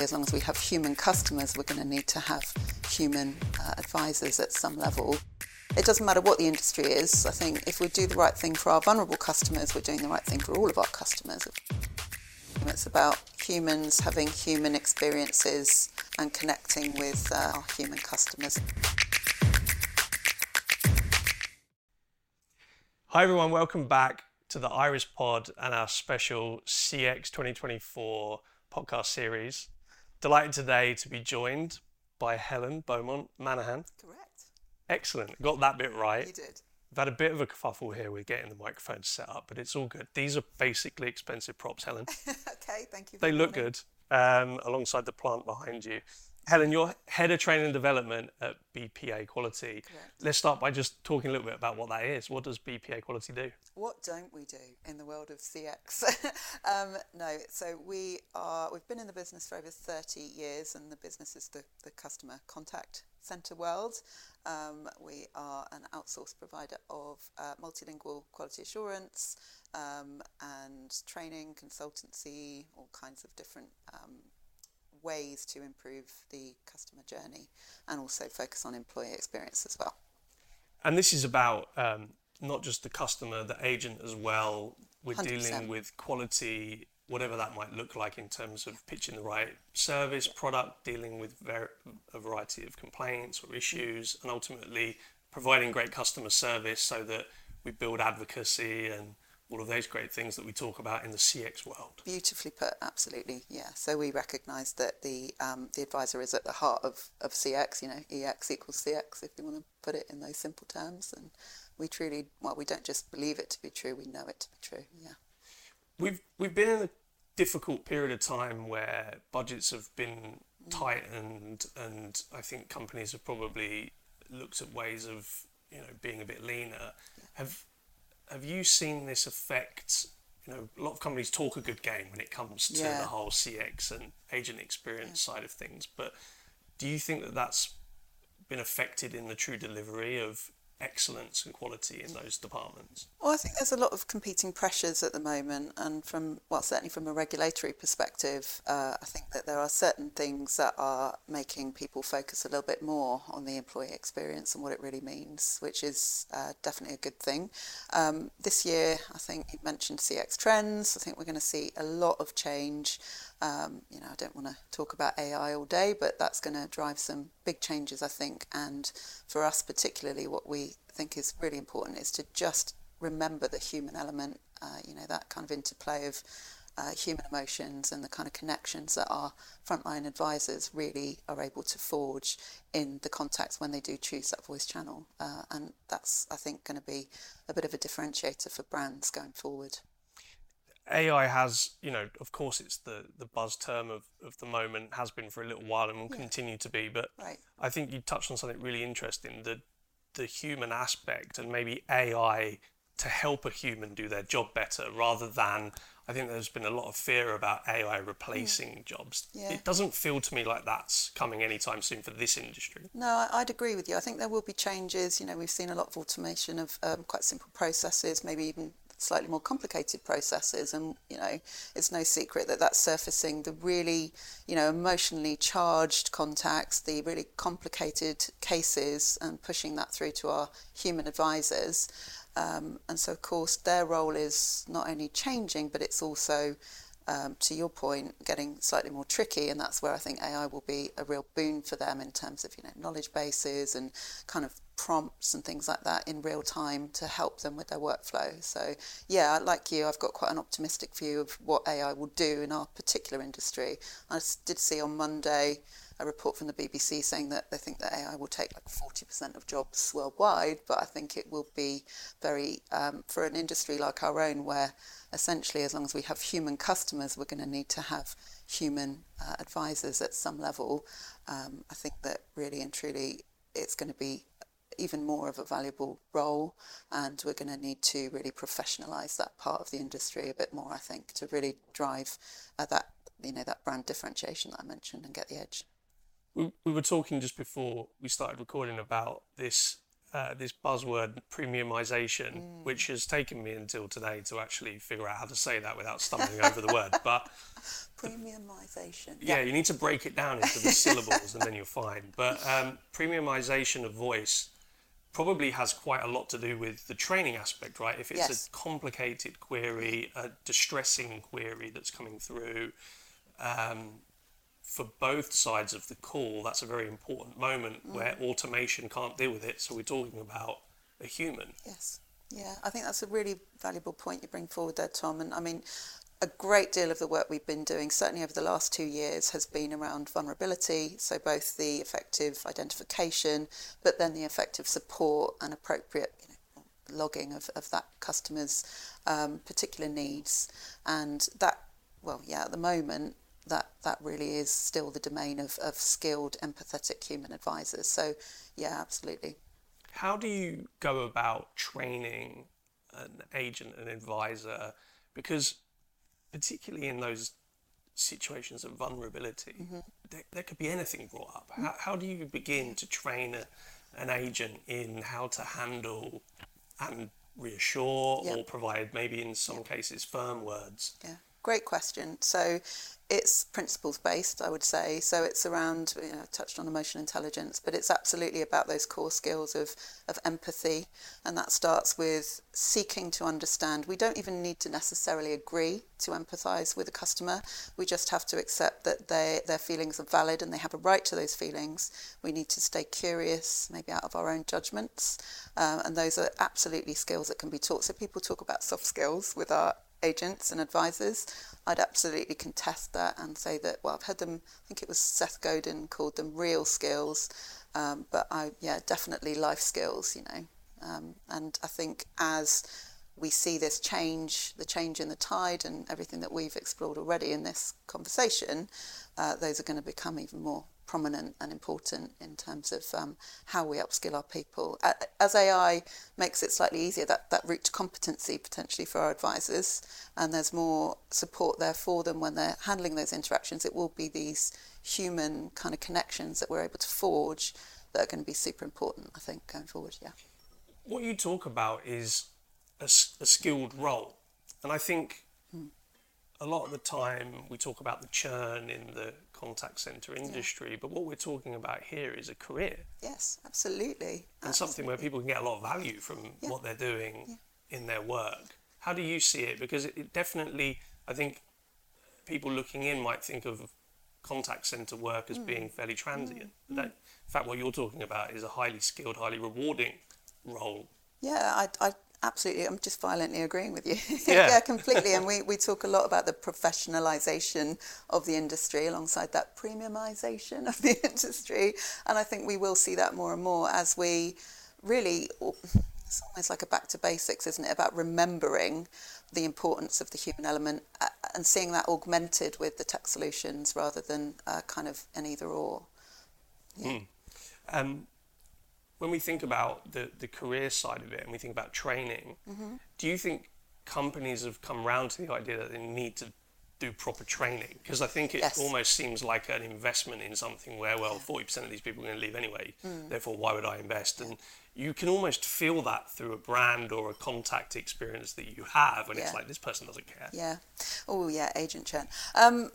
As long as we have human customers, we're going to need to have human uh, advisors at some level. It doesn't matter what the industry is. I think if we do the right thing for our vulnerable customers, we're doing the right thing for all of our customers. It's about humans having human experiences and connecting with uh, our human customers. Hi, everyone. Welcome back to the Iris Pod and our special CX 2024 podcast series. Delighted today to be joined by Helen Beaumont Manahan. Correct. Excellent. Got that bit right. You did. We've had a bit of a kerfuffle here with getting the microphone set up, but it's all good. These are basically expensive props, Helen. okay, thank you. They look good um, alongside the plant behind you. Helen, you're head of training and development at BPA Quality. Correct. Let's start by just talking a little bit about what that is. What does BPA Quality do? What don't we do in the world of CX? um, no, so we are. We've been in the business for over 30 years, and the business is the, the customer contact center world. Um, we are an outsourced provider of uh, multilingual quality assurance um, and training, consultancy, all kinds of different um, ways to improve the customer journey and also focus on employee experience as well. And this is about um, not just the customer, the agent as well. We're 100%. dealing with quality, whatever that might look like in terms of pitching the right service, product, dealing with ver- a variety of complaints or issues, and ultimately providing great customer service so that we build advocacy and all of those great things that we talk about in the CX world. Beautifully put, absolutely, yeah. So we recognise that the um, the advisor is at the heart of, of CX. You know, EX equals CX, if you want to put it in those simple terms. And we truly, well, we don't just believe it to be true; we know it to be true. Yeah. We've we've been in a difficult period of time where budgets have been tightened, and I think companies have probably looked at ways of you know being a bit leaner. Have have you seen this affect? You know, a lot of companies talk a good game when it comes to Yeah. the whole CX and agent experience side of things, but do you think that that's been affected in the true delivery of excellence and quality in those departments? Well, I think there's a lot of competing pressures at the moment, and from well, certainly from a regulatory perspective, uh, I think that there are certain things that are making people focus a little bit more on the employee experience and what it really means, which is uh, definitely a good thing. Um, this year, I think you mentioned CX trends. I think we're going to see a lot of change. Um, you know, I don't want to talk about AI all day, but that's going to drive some big changes, I think. And for us, particularly, what we think is really important is to just remember the human element. Uh, you know, that kind of interplay of uh, human emotions and the kind of connections that our frontline advisors really are able to forge in the contacts when they do choose that voice channel. Uh, and that's, I think, going to be a bit of a differentiator for brands going forward. AI has, you know, of course, it's the, the buzz term of, of the moment, has been for a little while and will continue to be. But Right. I think you touched on something really interesting the, the human aspect and maybe AI to help a human do their job better rather than. I think there's been a lot of fear about AI replacing jobs. Yeah. It doesn't feel to me like that's coming anytime soon for this industry. No, I'd agree with you. I think there will be changes. You know, we've seen a lot of automation of um, quite simple processes, maybe even slightly more complicated processes. And, you know, it's no secret that that's surfacing the really, you know, emotionally charged contacts, the really complicated cases, and pushing that through to our human advisors. Um, and so, of course, their role is not only changing, but it's also um, to your point, getting slightly more tricky, and that's where I think AI will be a real boon for them in terms of you know knowledge bases and kind of prompts and things like that in real time to help them with their workflow. So yeah, like you, I've got quite an optimistic view of what AI will do in our particular industry. I did see on Monday a report from the BBC saying that they think that AI will take like 40% of jobs worldwide, but I think it will be very, um, for an industry like our own, where essentially as long as we have human customers, we're going to need to have human uh, advisors at some level. Um, I think that really and truly it's going to be even more of a valuable role and we're going to need to really professionalize that part of the industry a bit more i think to really drive uh, that you know that brand differentiation that i mentioned and get the edge We, we were talking just before we started recording about this uh, this buzzword premiumization, which has taken me until today to actually figure out how to say that without stumbling over the word. But Premiumization. yeah, you need to break it down into the syllables and then you're fine. But um, premiumization of voice probably has quite a lot to do with the training aspect, right? If it's Yes. a complicated query, a distressing query that's coming through, um, for both sides of the call, that's a very important moment where automation can't deal with it. So we're talking about a human. Yes. Yeah, I think that's a really valuable point you bring forward there, Tom. And I mean, a great deal of the work we've been doing, certainly over the last two years, has been around vulnerability. So both the effective identification, but then the effective support and appropriate you know, logging of, of that customer's um, particular needs. And that, well, yeah, at the moment, that, that really is still the domain of, of skilled, empathetic human advisors. So, yeah, absolutely. How do you go about training an agent, an advisor? Because, particularly in those situations of vulnerability, mm-hmm. there, there could be anything brought up. Mm-hmm. How, how do you begin to train a, an agent in how to handle and reassure Yeah. or provide, maybe in some cases, firm words? Yeah, great question. So it's principles based, I would say. So it's around, you know, I touched on emotional intelligence, but it's absolutely about those core skills of, of empathy. And that starts with seeking to understand. We don't even need to necessarily agree to empathise with a customer. We just have to accept that they, their feelings are valid and they have a right to those feelings. We need to stay curious, maybe out of our own judgments. Um, and those are absolutely skills that can be taught. So people talk about soft skills with our agents and advisors, I'd absolutely contest that and say that, well, I've heard them, I think it was Seth Godin called them real skills, um, but I, yeah, definitely life skills, you know. Um, and I think as we see this change, the change in the tide and everything that we've explored already in this conversation, uh, those are going to become even more prominent and important in terms of um, how we upskill our people. As AI makes it slightly easier, that, that route to competency potentially for our advisors, and there's more support there for them when they're handling those interactions, it will be these human kind of connections that we're able to forge that are going to be super important, I think, going forward. Yeah. what you talk about is a skilled role. And I think a lot of the time we talk about the churn in the contact center industry, but what we're talking about here is a career Yes, absolutely. and something where people can get a lot of value from what they're doing in their work. How do you see it? Because it, it definitely, I think people looking in might think of contact center work as hmm. being fairly transient. Hmm. But that, in fact, what you're talking about is a highly skilled, highly rewarding role Yeah, I, I absolutely, I'm just violently agreeing with you. Yeah. completely. And we, we talk a lot about the professionalisation of the industry alongside that premiumisation of the industry. And I think we will see that more and more as we really, it's almost like a back to basics, isn't it? About remembering the importance of the human element uh, and seeing that augmented with the tech solutions rather than uh, kind of an either or. Um, when we think about the, the career side of it and we think about training, Mm-hmm. do you think companies have come round to the idea that they need to do proper training? Because I think it Yes. almost seems like an investment in something where, well, 40% of these people are going to leave anyway, Mm. therefore, why would I invest? And you can almost feel that through a brand or a contact experience that you have when it's like, this person doesn't care. Yeah. Oh, yeah, agent churn. Um,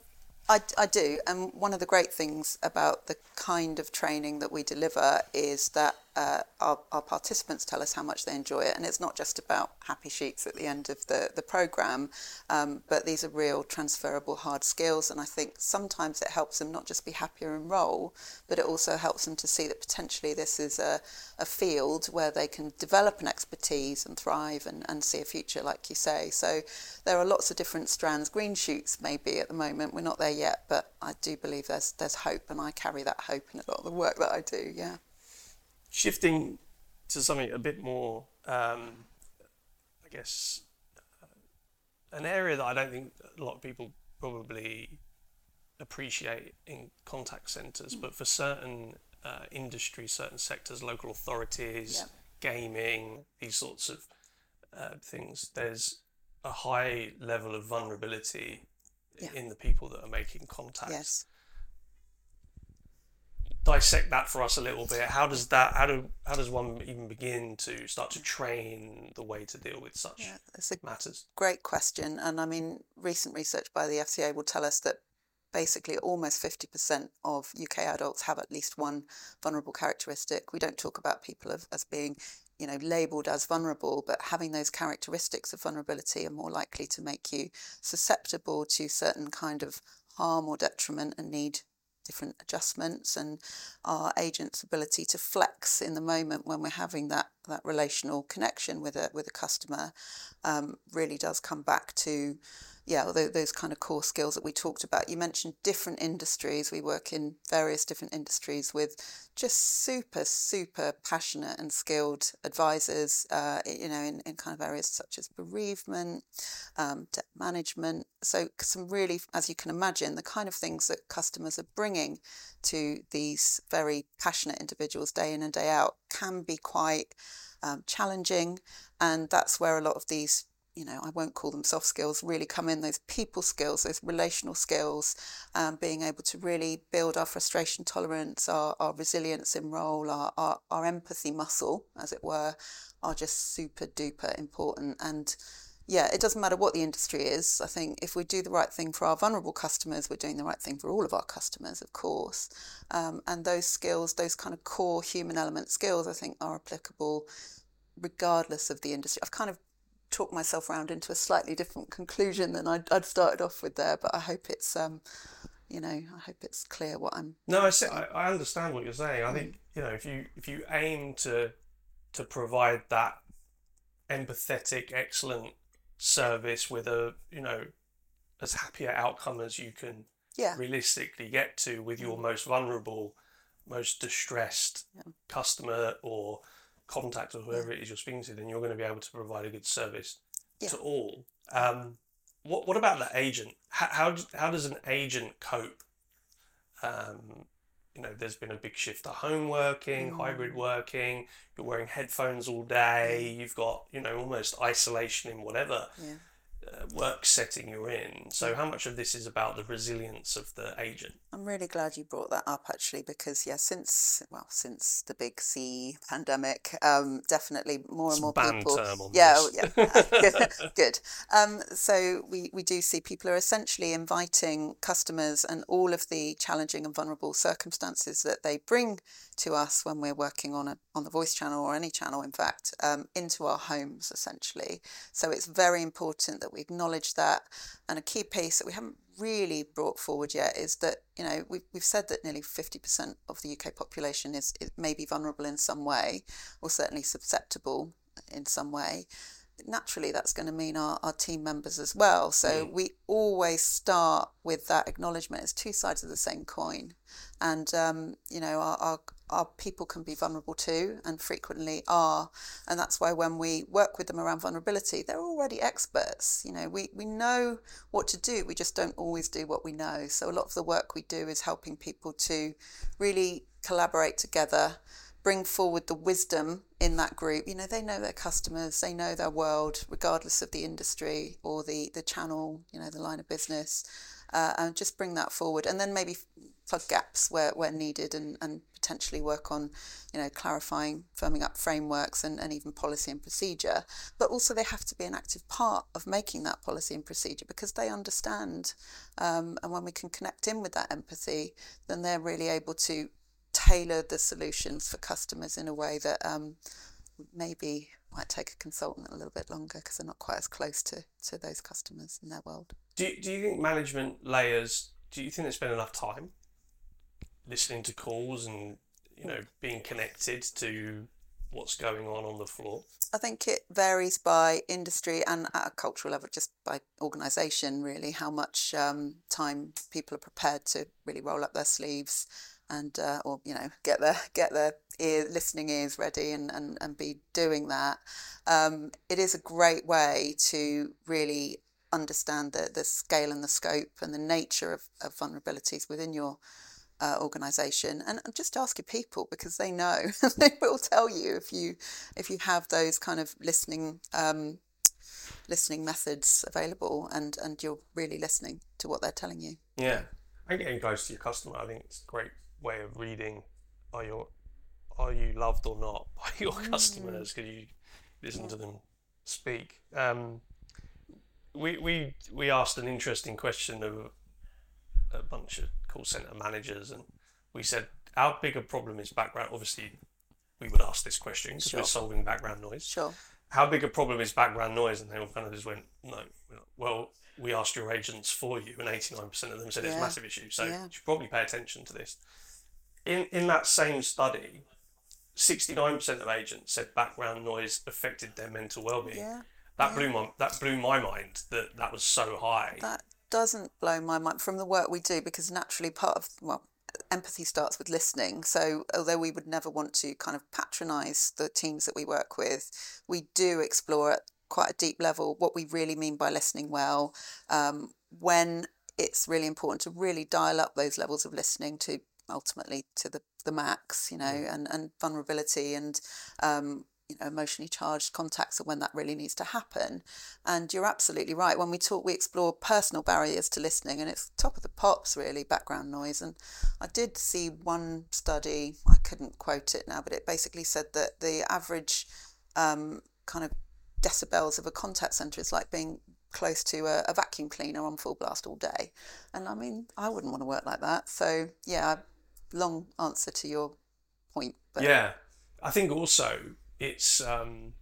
I, I do. And one of the great things about the kind of training that we deliver is that uh, our, our participants tell us how much they enjoy it. And it's not just about happy sheets at the end of the, the program, um, but these are real transferable hard skills. And I think sometimes it helps them not just be happier in role, but it also helps them to see that potentially this is a, a field where they can develop an expertise and thrive and, and see a future, like you say. So there are lots of different strands, green shoots maybe at the moment. We're not there yet, but I do believe there's there's hope, and I carry that hope in a lot of the work that I do. Yeah. Shifting to something a bit more, um, I guess, uh, an area that I don't think a lot of people probably appreciate in contact centres, but for certain uh, industries, certain sectors, local authorities, Yeah. gaming, these sorts of uh, things, there's a high level of vulnerability Yeah. in the people that are making contact. Yes. Dissect that for us a little bit. How does that? How do? How does one even begin to start to train the way to deal with such Yeah, matters? great question. And I mean, recent research by the FCA will tell us that basically almost 50% of UK adults have at least one vulnerable characteristic. We don't talk about people of, as being, you know, labelled as vulnerable, but having those characteristics of vulnerability are more likely to make you susceptible to certain kind of harm or detriment and need different adjustments and our agent's ability to flex in the moment when we're having that that relational connection with a with a customer um, really does come back to yeah tho- those kind of core skills that we talked about. You mentioned different industries. We work in various different industries with just super super passionate and skilled advisors uh, you know in, in kind of areas such as bereavement um, debt management. So some really as you can imagine the kind of things that customers are bringing to these very passionate individuals day in and day out can be quite um, challenging and that's where a lot of these you know, I won't call them soft skills, really come in those people skills, those relational skills, um, being able to really build our frustration tolerance, our, our resilience in role, our, our, our empathy muscle, as it were, are just super duper important. And yeah, it doesn't matter what the industry is. I think if we do the right thing for our vulnerable customers, we're doing the right thing for all of our customers, of course. Um, and those skills, those kind of core human element skills, I think are applicable regardless of the industry. I've kind of talked myself around into a slightly different conclusion than I'd, I'd started off with there. But I hope it's, um, you know, I hope it's clear what I'm. No, I, see, I, I understand what you're saying. I think you know if you if you aim to to provide that empathetic, excellent service with a you know as happy an outcome as you can Yeah, realistically get to with your most vulnerable, most distressed Yeah. customer or contact or whoever it is you're speaking to, then you're going to be able to provide a good service Yeah. to all. Um, what what about the agent? How how, how does an agent cope? Um, you know, there's been a big shift to home working, Mm. hybrid working. You're wearing headphones all day. You've got you know almost isolation in whatever yeah. Uh, work setting you're in. So how much of this is about the resilience of the agent? I'm really glad you brought that up actually because yeah, since well, since the big C pandemic, um, definitely more and more people. term on yeah, this. oh, yeah, good. good. Um, so we we do see people are essentially inviting customers and all of the challenging and vulnerable circumstances that they bring to us when we're working on a on the voice channel or any channel, in fact, um, into our homes essentially. So it's very important that we acknowledge that. And a key piece that we haven't really brought forward yet is that you know we've, we've said that nearly 50% of the UK population is, is maybe vulnerable in some way or certainly susceptible in some way. Naturally that's going to mean our, our team members as well. So we always start with that acknowledgement. It's two sides of the same coin. And um, you know our, our our people can be vulnerable to and frequently are. And that's why when we work with them around vulnerability they're already experts. You know we, we know what to do we just don't always do what we know. So a lot of the work we do is helping people to really collaborate together bring forward the wisdom in that group. You know they know their customers they know their world regardless of the industry or the the channel you know the line of business uh, and just bring that forward. And then maybe plug gaps where, where needed and, and potentially work on you know clarifying firming up frameworks and, and even policy and procedure. But also they have to be an active part of making that policy and procedure because they understand um, and when we can connect in with that empathy then they're really able to tailor the solutions for customers in a way that um, maybe might take a consultant a little bit longer because they're not quite as close to, to those customers in their world. Do you, do you think management layers? Do you think they spend enough time listening to calls and you know being connected to what's going on on the floor? I think it varies by industry and at a cultural level, just by organisation, really, how much um, time people are prepared to really roll up their sleeves and uh, or you know get their get their ear listening ears ready and, and, and be doing that. Um, it is a great way to really understand the, the scale and the scope and the nature of, of vulnerabilities within your uh, organization and, and just ask your people because they know. They will tell you if you if you have those kind of listening um, listening methods available and and you're really listening to what they're telling you. Yeah, and getting close to your customer, I think it's great way of reading are your are you loved or not by your customers? Because you listen to them speak. Um, we we we asked an interesting question of a bunch of call center managers, and we said, "How big a problem is background?" Obviously, we would ask this question because Sure. we're solving background noise. Sure. How big a problem is background noise? And they all kind of just went, "No." Well, we asked your agents for you, and eighty nine percent of them said it's a massive issue. So Yeah. you should probably pay attention to this. In in that same study, sixty nine percent of agents said background noise affected their mental well being. Yeah. That blew my that blew my mind that that was so high. That doesn't blow my mind from the work we do because naturally part of well empathy starts with listening so although we would never want to kind of patronize the teams that we work with we do explore at quite a deep level what we really mean by listening well um, when it's really important to really dial up those levels of listening to ultimately to the, the max you know and, and vulnerability and um, you know emotionally charged contacts are when that really needs to happen. And you're absolutely right when we talk we explore personal barriers to listening and it's top of the pops really background noise. And i did see one study i couldn't quote it now but it basically said that the average um, kind of decibels of a contact center is like being close to a, a vacuum cleaner on full blast all day. And i mean i wouldn't want to work like that. So yeah long answer to your point but Yeah, I think also it's um,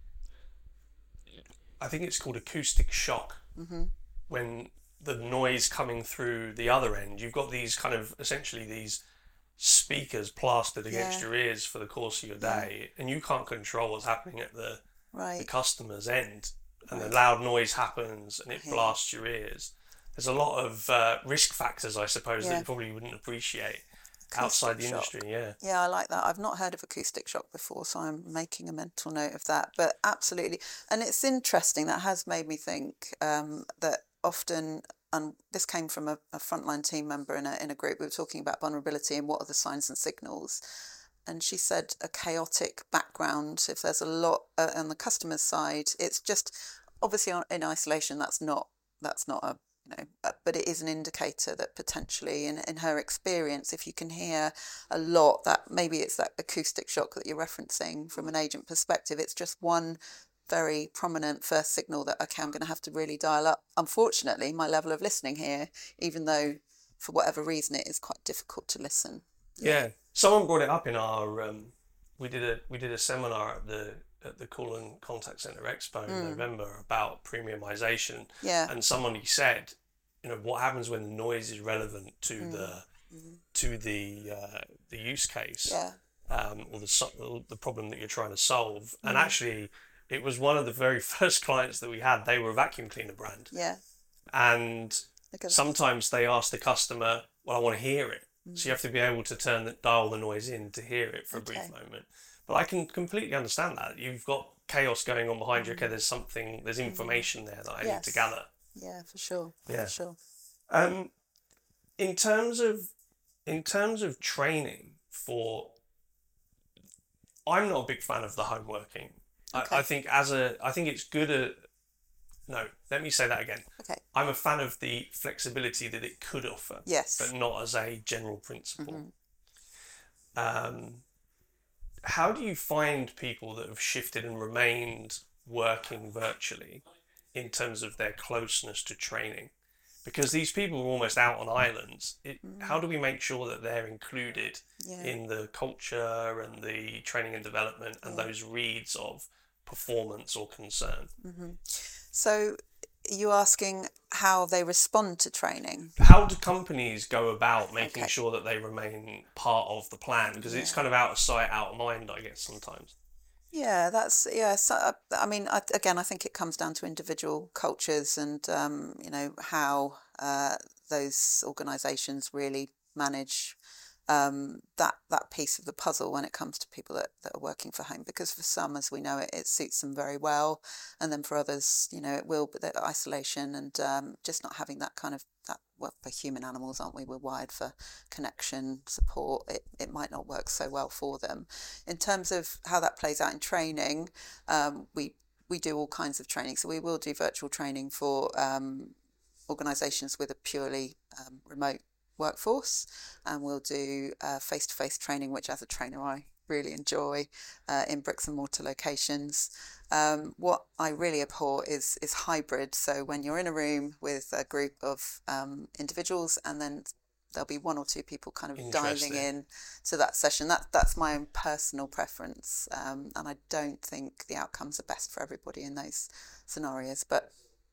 I think it's called acoustic shock Mm-hmm. when the noise coming through the other end. You've got these kind of essentially these speakers plastered against Yeah. your ears for the course of your day, and you can't control what's happening at the, right. the customer's end, and the loud noise happens and it Yeah. blasts your ears. There's a lot of uh, risk factors, I suppose, that you probably wouldn't appreciate outside the shock. industry. Yeah. Yeah, I like that. I've not heard of acoustic shock before, so I'm making a mental note of that. But absolutely, and it's interesting. That has made me think um, that often, and this came from a, a frontline team member in a in a group. We were talking about vulnerability and what are the signs and signals. And she said a chaotic background. If there's a lot uh, on the customer's side, it's just obviously in isolation. That's not that's not a you know, uh, but it is an indicator that potentially, in, in her experience, if you can hear a lot, that maybe it's that acoustic shock that you're referencing from an agent perspective. It's just one very prominent first signal that okay, I'm going to have to really dial up. Unfortunately, my level of listening here, even though for whatever reason it is quite difficult to listen. Yeah, someone brought it up in our. Um, we did a we did a seminar at the at the Call and Contact Center Expo in hmm. November about premiumization, Yeah, and somebody said, you know, what happens when the noise is relevant to hmm. the hmm. to the uh, the use case yeah, um, or the the problem that you're trying to solve, and actually. It was one of the very first clients that we had. They were a vacuum cleaner brand, yeah. and sometimes they ask the customer, "Well, I want to hear it." So you have to be able to turn the, dial the noise in to hear it for a brief moment. But I can completely understand that. You've got chaos going on behind you. Okay, there's something, there's information there that I need to gather. Yeah, for sure. Yeah. For sure. Um, in terms of in terms of training for, I'm not a big fan of the home working. I, Okay. I think as a, I think it's good at. No, let me say that again. Okay. I'm a fan of the flexibility that it could offer, Yes. but not as a general principle. Mm-hmm. Um, how do you find people that have shifted and remained working virtually in terms of their closeness to training? Because these people are almost out on islands. It, mm. How do we make sure that they're included Yeah. in the culture and the training and development and those reads of performance or concern? Mm-hmm. So, you asking how they respond to training? How do companies go about making Okay. sure that they remain part of the plan? Because it's kind of out of sight, out of mind, I guess, sometimes. Yeah, that's yeah. So, uh, I mean, I, again, I think it comes down to individual cultures and um, you know how uh, those organisations really manage um, that that piece of the puzzle when it comes to people that, that are working for home. Because for some, as we know, it, it suits them very well, and then for others, you know, it will. But the isolation and um, just not having that kind of that. Well, we're human animals, aren't we? We're wired for connection, support. It, it might not work so well for them. In terms of how that plays out in training, um, we we do all kinds of training. So we will do virtual training for um, organisations with a purely um, remote workforce, and we'll do face to face training, which as a trainer I really enjoy uh, in bricks and mortar locations. Um, what I really abhor is is hybrid. So when you're in a room with a group of um, individuals, and then there'll be one or two people kind of diving in to that session. That that's my own personal preference, um, and I don't think the outcomes are best for everybody in those scenarios. But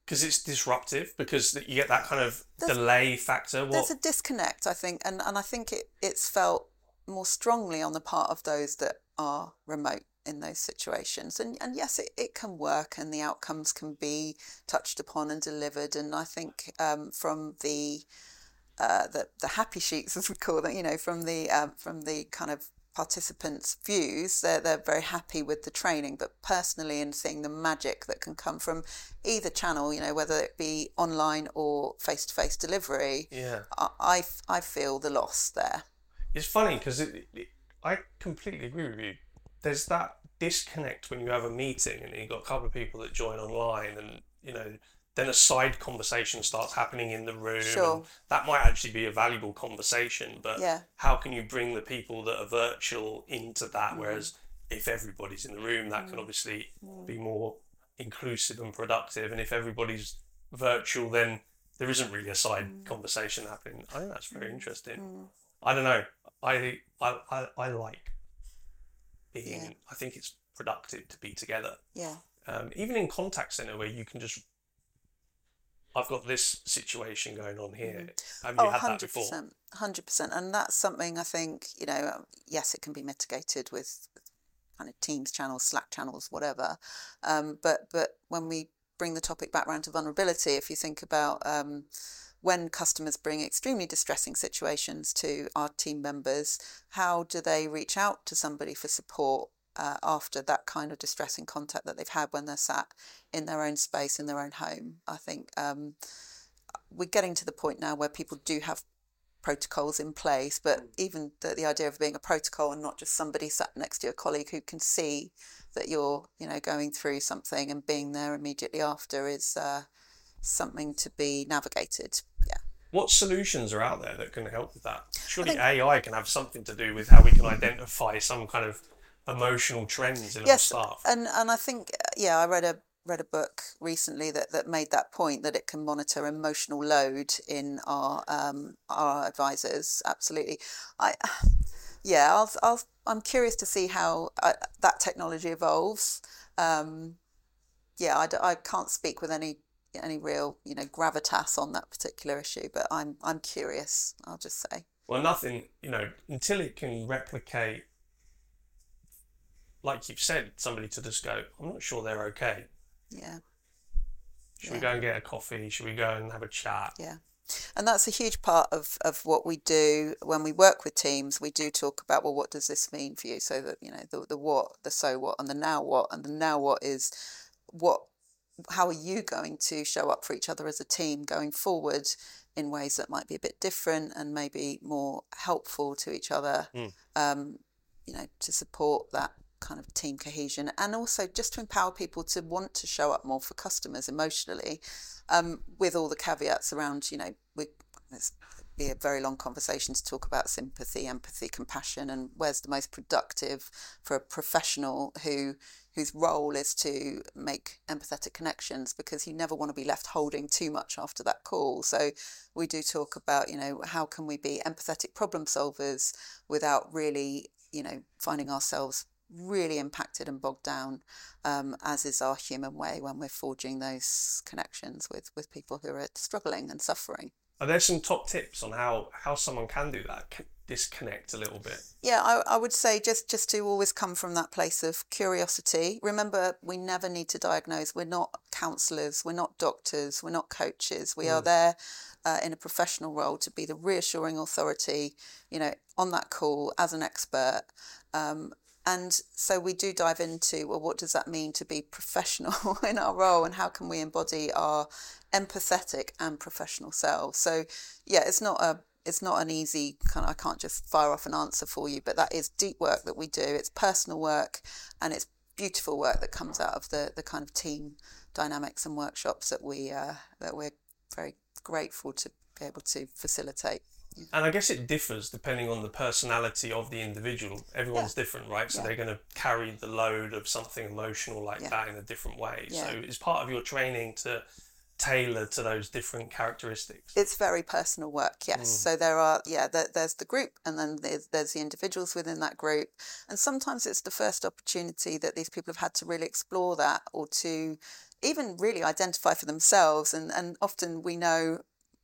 because it's disruptive, because you get that kind of delay factor. What? There's a disconnect, I think, and and I think it it's felt more strongly on the part of those that are remote in those situations. And, and yes, it, it can work and the outcomes can be touched upon and delivered. And I think um, from the, uh, the the happy sheets, as we call them, you know, from the um, from the kind of participants' views, they're they're very happy with the training. But personally, in seeing the magic that can come from either channel, you know, whether it be online or face to face delivery, yeah, I, I, I feel the loss there. It's funny because it, it, I completely agree with you. There's that disconnect when you have a meeting and you've got a couple of people that join online and you know then a side conversation starts happening in the room. Sure. That might actually be a valuable conversation, but yeah. how can you bring the people that are virtual into that? Mm. Whereas if everybody's in the room, that mm. can obviously mm. be more inclusive and productive. And if everybody's virtual, then there isn't really a side mm. conversation happening. I think that's very mm. interesting. Mm. I don't know. I I, I, I like being. Yeah. I think it's productive to be together. Yeah. Um, even in contact center where you can just. I've got this situation going on here. Mm. Have you oh, had 100%, that before? Hundred percent, and that's something I think you know. Yes, it can be mitigated with kind of Teams channels, Slack channels, whatever. Um, but but when we bring the topic back around to vulnerability, if you think about um, when customers bring extremely distressing situations to our team members, how do they reach out to somebody for support uh, after that kind of distressing contact that they've had when they're sat in their own space, in their own home? I think um, we're getting to the point now where people do have protocols in place, but even the, the idea of being a protocol and not just somebody sat next to your colleague who can see that you're, you know, going through something and being there immediately after is uh, something to be navigated. Yeah. What solutions are out there that can help with that? Surely think, AI can have something to do with how we can identify some kind of emotional trends in yes, our staff. and and I think yeah, I read a read a book recently that, that made that point that it can monitor emotional load in our um, our advisors. Absolutely, I yeah, I'll, I'll I'm curious to see how uh, that technology evolves. Um, yeah, I, I can't speak with any any real you know gravitas on that particular issue, but I'm I'm curious. I'll just say. Well, nothing you know until it can replicate, like you've said, somebody to just go. I'm not sure they're okay. Yeah. Should yeah. we go and get a coffee? Should we go and have a chat? Yeah. And that's a huge part of, of what we do when we work with teams. We do talk about, well, what does this mean for you? So that, you know, the, the what, the so what, and the now what. And the now what is what how are you going to show up for each other as a team going forward in ways that might be a bit different and maybe more helpful to each other mm. um, you know to support that kind of team cohesion and also just to empower people to want to show up more for customers emotionally um, with all the caveats around you know we it's be a very long conversation to talk about sympathy empathy compassion and where's the most productive for a professional who whose role is to make empathetic connections because you never want to be left holding too much after that call. So we do talk about, you know, how can we be empathetic problem solvers without really, you know, finding ourselves really impacted and bogged down, um, as is our human way when we're forging those connections with, with people who are struggling and suffering. Are there some top tips on how, how someone can do that? disconnect a little bit? Yeah, I, I would say just, just to always come from that place of curiosity. Remember, we never need to diagnose. We're not counsellors, we're not doctors, we're not coaches. We mm. are there uh, in a professional role to be the reassuring authority, you know, on that call as an expert. Um, and so we do dive into well, what does that mean to be professional in our role, and how can we embody our empathetic and professional selves? So, yeah, it's not a it's not an easy kind of, I can't just fire off an answer for you, but that is deep work that we do. It's personal work and it's beautiful work that comes out of the, the kind of team dynamics and workshops that we uh, that we're very grateful to be able to facilitate. And I guess it differs depending on the personality of the individual. Everyone's different, right? So Yeah. they're going to carry the load of something emotional like Yeah. that in a different way. Yeah. So it's part of your training to tailor to those different characteristics. It's very personal work, yes. Mm. So there are, yeah, there, there's the group, and then there's, there's the individuals within that group, and sometimes it's the first opportunity that these people have had to really explore that, or to even really identify for themselves. And and often we know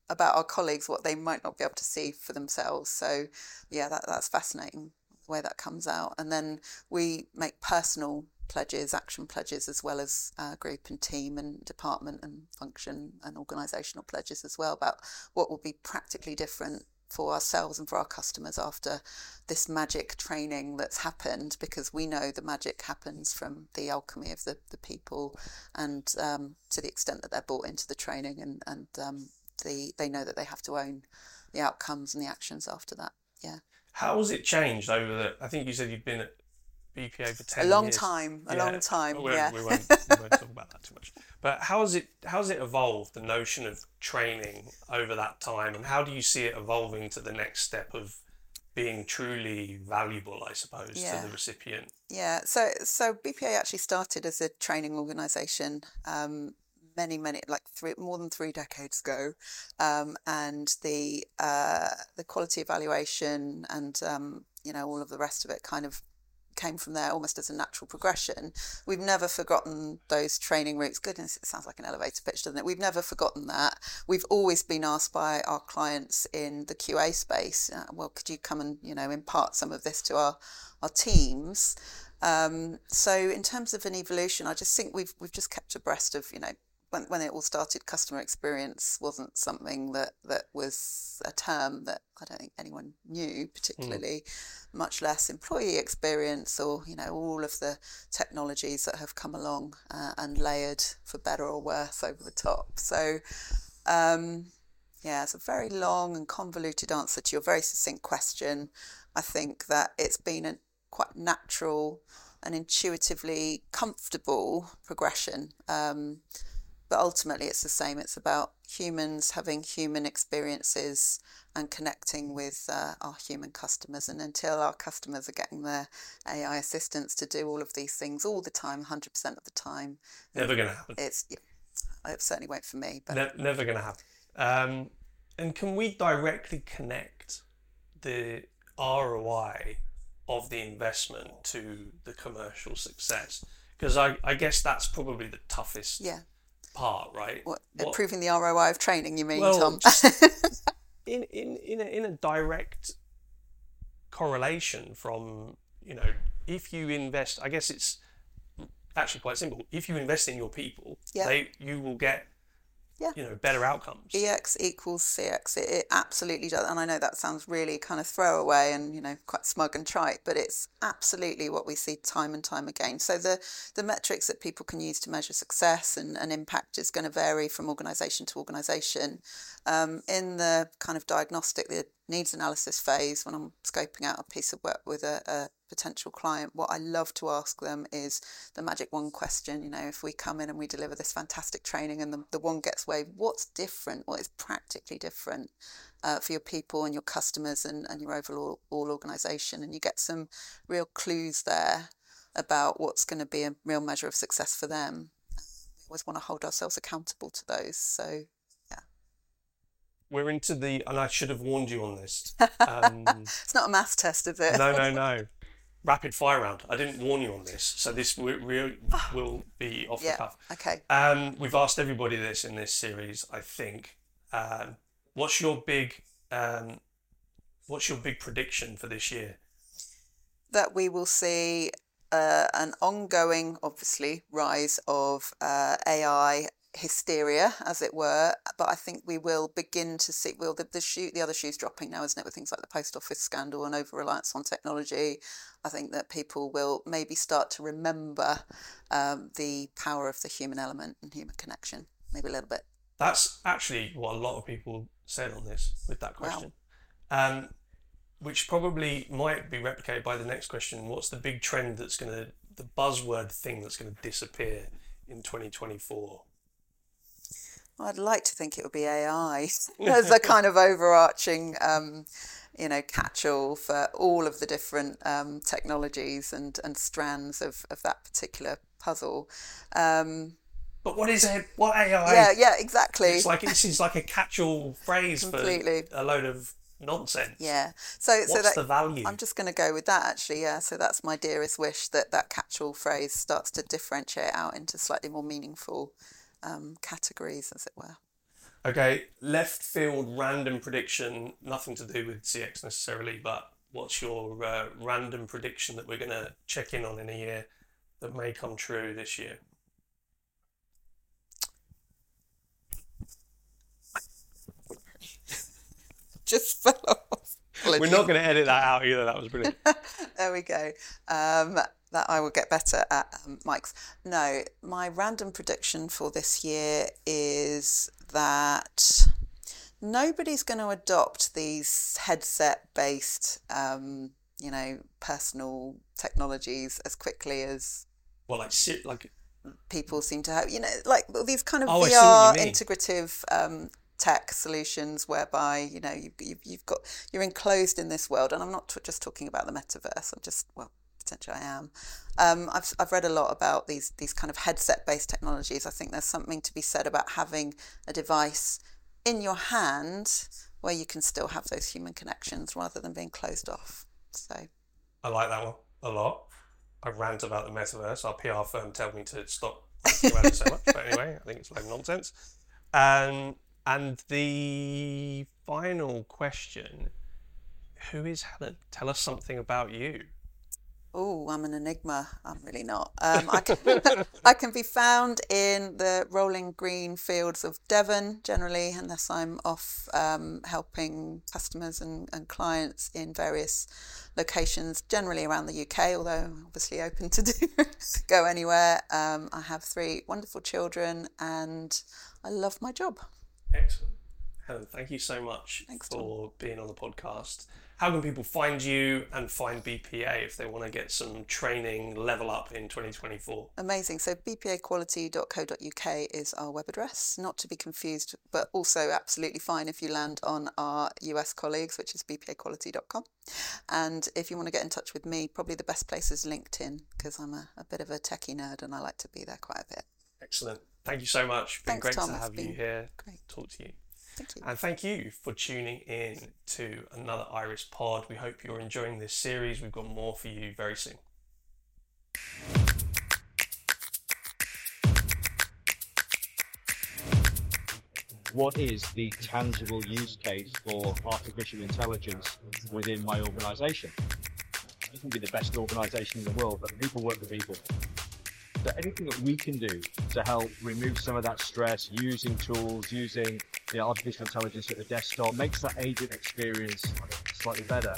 about our colleagues what they might not be able to see for themselves. So yeah, that that's fascinating the way that comes out. And then we make personal pledges, action pledges, as well as uh, group and team and department and function and organisational pledges as well about what will be practically different for ourselves and for our customers after this magic training that's happened because we know the magic happens from the alchemy of the, the people and um, to the extent that they're bought into the training and, and um, the, they know that they have to own the outcomes and the actions after that. Yeah. How has it changed over the? I think you said you've been at BPA for ten. A long years. time, a Yeah. long time. We, yeah. we, won't, we won't talk about that too much. But how has it how has it evolved the notion of training over that time, and how do you see it evolving to the next step of being truly valuable, I suppose, Yeah. to the recipient? Yeah, so so BPA actually started as a training organisation um, many many like three more than three decades ago, um, and the uh, the quality evaluation and um, you know all of the rest of it kind of came from there almost as a natural progression. We've never forgotten those training roots. Goodness, it sounds like an elevator pitch, doesn't it? We've never forgotten that. We've always been asked by our clients in the QA space, uh, well, could you come and you know impart some of this to our our teams? Um, so in terms of an evolution, I just think we've we've just kept abreast of you know when, when it all started, customer experience wasn't something that, that was a term that I don't think anyone knew particularly, much less employee experience or, you know, all of the technologies that have come along uh, and layered for better or worse over the top. So, um, yeah, it's a very long and convoluted answer to your very succinct question. I think that it's been a quite natural and intuitively comfortable progression. Um, but ultimately it's the same it's about humans having human experiences and connecting with uh, our human customers and until our customers are getting their ai assistants to do all of these things all the time 100% of the time Never going to happen. it's yeah, it certainly won't for me but Ne- never going to happen. Um, and can we directly connect the ROI of the investment to the commercial success? Because I, I guess that's probably the toughest yeah part, right? what, What- improving the roi of training you mean Well, tom in in in a, in a direct correlation from you know if you invest, I guess it's actually quite simple. If you invest in your people, Yeah. they you will get Yeah. you know better outcomes. EX equals CX. It, it absolutely does. And I know that sounds really kind of throwaway and, you know, quite smug and trite, but it's absolutely what we see time and time again. So the, the metrics that people can use to measure success and, and impact is going to vary from organisation to organisation. Um, in the kind of diagnostic, the needs analysis phase, when I'm scoping out a piece of work with a, a potential client, what I love to ask them is the magic one question. You know, if we come in and we deliver this fantastic training and the, the one gets waved, what's different? What is practically different uh, for your people and your customers and, and your overall all organisation? And you get some real clues there about what's going to be a real measure of success for them. We always want to hold ourselves accountable to those. So, yeah. We're into the, and I should have warned you on this. Um, it's not a maths test, is it? no, no, no. Rapid fire round. I didn't warn you on this, so this will, will, will be off Yeah. the cuff. Okay. Um, we've asked everybody this in this series, I think. Um, what's your big, um, what's your big prediction for this year? that we will see uh, an ongoing, obviously, rise of uh, AI hysteria, as it were. But I think we will begin to see. Well, the the shoe, the other shoe's dropping now, isn't it? With things like the post office scandal and over reliance on technology. I think that people will maybe start to remember um, the power of the human element and human connection, maybe a little bit. That's actually what a lot of people said on this with that Wow. question. Um, which probably might be replicated by the next question. What's the big trend that's going to, the buzzword thing that's going to disappear in 2024? I'd like to think it would be AI as a kind of overarching, um, you know, catch-all for all of the different um, technologies and, and strands of, of that particular puzzle. Um, but what is it? What AI? yeah, yeah, exactly. It's like this is like a catch-all phrase Completely. for a load of nonsense. Yeah. So, so that the value? I'm just going to go with that actually. Yeah. So that's my dearest wish that that catch-all phrase starts to differentiate out into slightly more meaningful um, categories, as it were. Okay, left field random prediction, nothing to do with CX necessarily, but what's your uh, random prediction that we're going to check in on in a year that may come true this year? Just fell off. We're not going to edit that out either. That was brilliant. there we go. Um, that I will get better at um, mics. No, my random prediction for this year is that nobody's going to adopt these headset-based, um, you know, personal technologies as quickly as well, like si- like people seem to have. You know, like these kind of Oh, VR what you mean. integrative. Um, tech solutions whereby you know you, you've, you've got you're enclosed in this world and i'm not t- just talking about the metaverse i'm just well potentially i am um, I've, I've read a lot about these these kind of headset based technologies i think there's something to be said about having a device in your hand where you can still have those human connections rather than being closed off so I like that one a lot. I rant about the metaverse. Our PR firm tell me to stop ranting so much, but anyway, I think it's like nonsense. Um, and the final question: Who is Helen? Tell us something about you. Oh, I'm an enigma. I'm really not. Um, I, can, I can be found in the rolling green fields of Devon generally, unless I'm off um, helping customers and, and clients in various locations, generally around the UK, although I'm obviously open to do, go anywhere. Um, I have three wonderful children and I love my job. Excellent. Helen, thank you so much Thanks, for being on the podcast. How can people find you and find BPA if they want to get some training level up in 2024? Amazing. So bpaquality.co.uk is our web address, not to be confused, but also absolutely fine if you land on our US colleagues, which is bpaquality.com. And if you want to get in touch with me, probably the best place is LinkedIn because I'm a, a bit of a techie nerd and I like to be there quite a bit. Excellent. Thank you so much. Been Thanks, great Tom. to It's have you here. great. Talk to you. Thank you. And thank you for tuning in to another Iris Pod. We hope you're enjoying this series. We've got more for you very soon. what is the tangible use case for artificial intelligence within my organization? It can be the best organization in the world, but people work for people. So anything that we can do to help remove some of that stress using tools, using the artificial intelligence at the desktop makes that agent experience slightly better.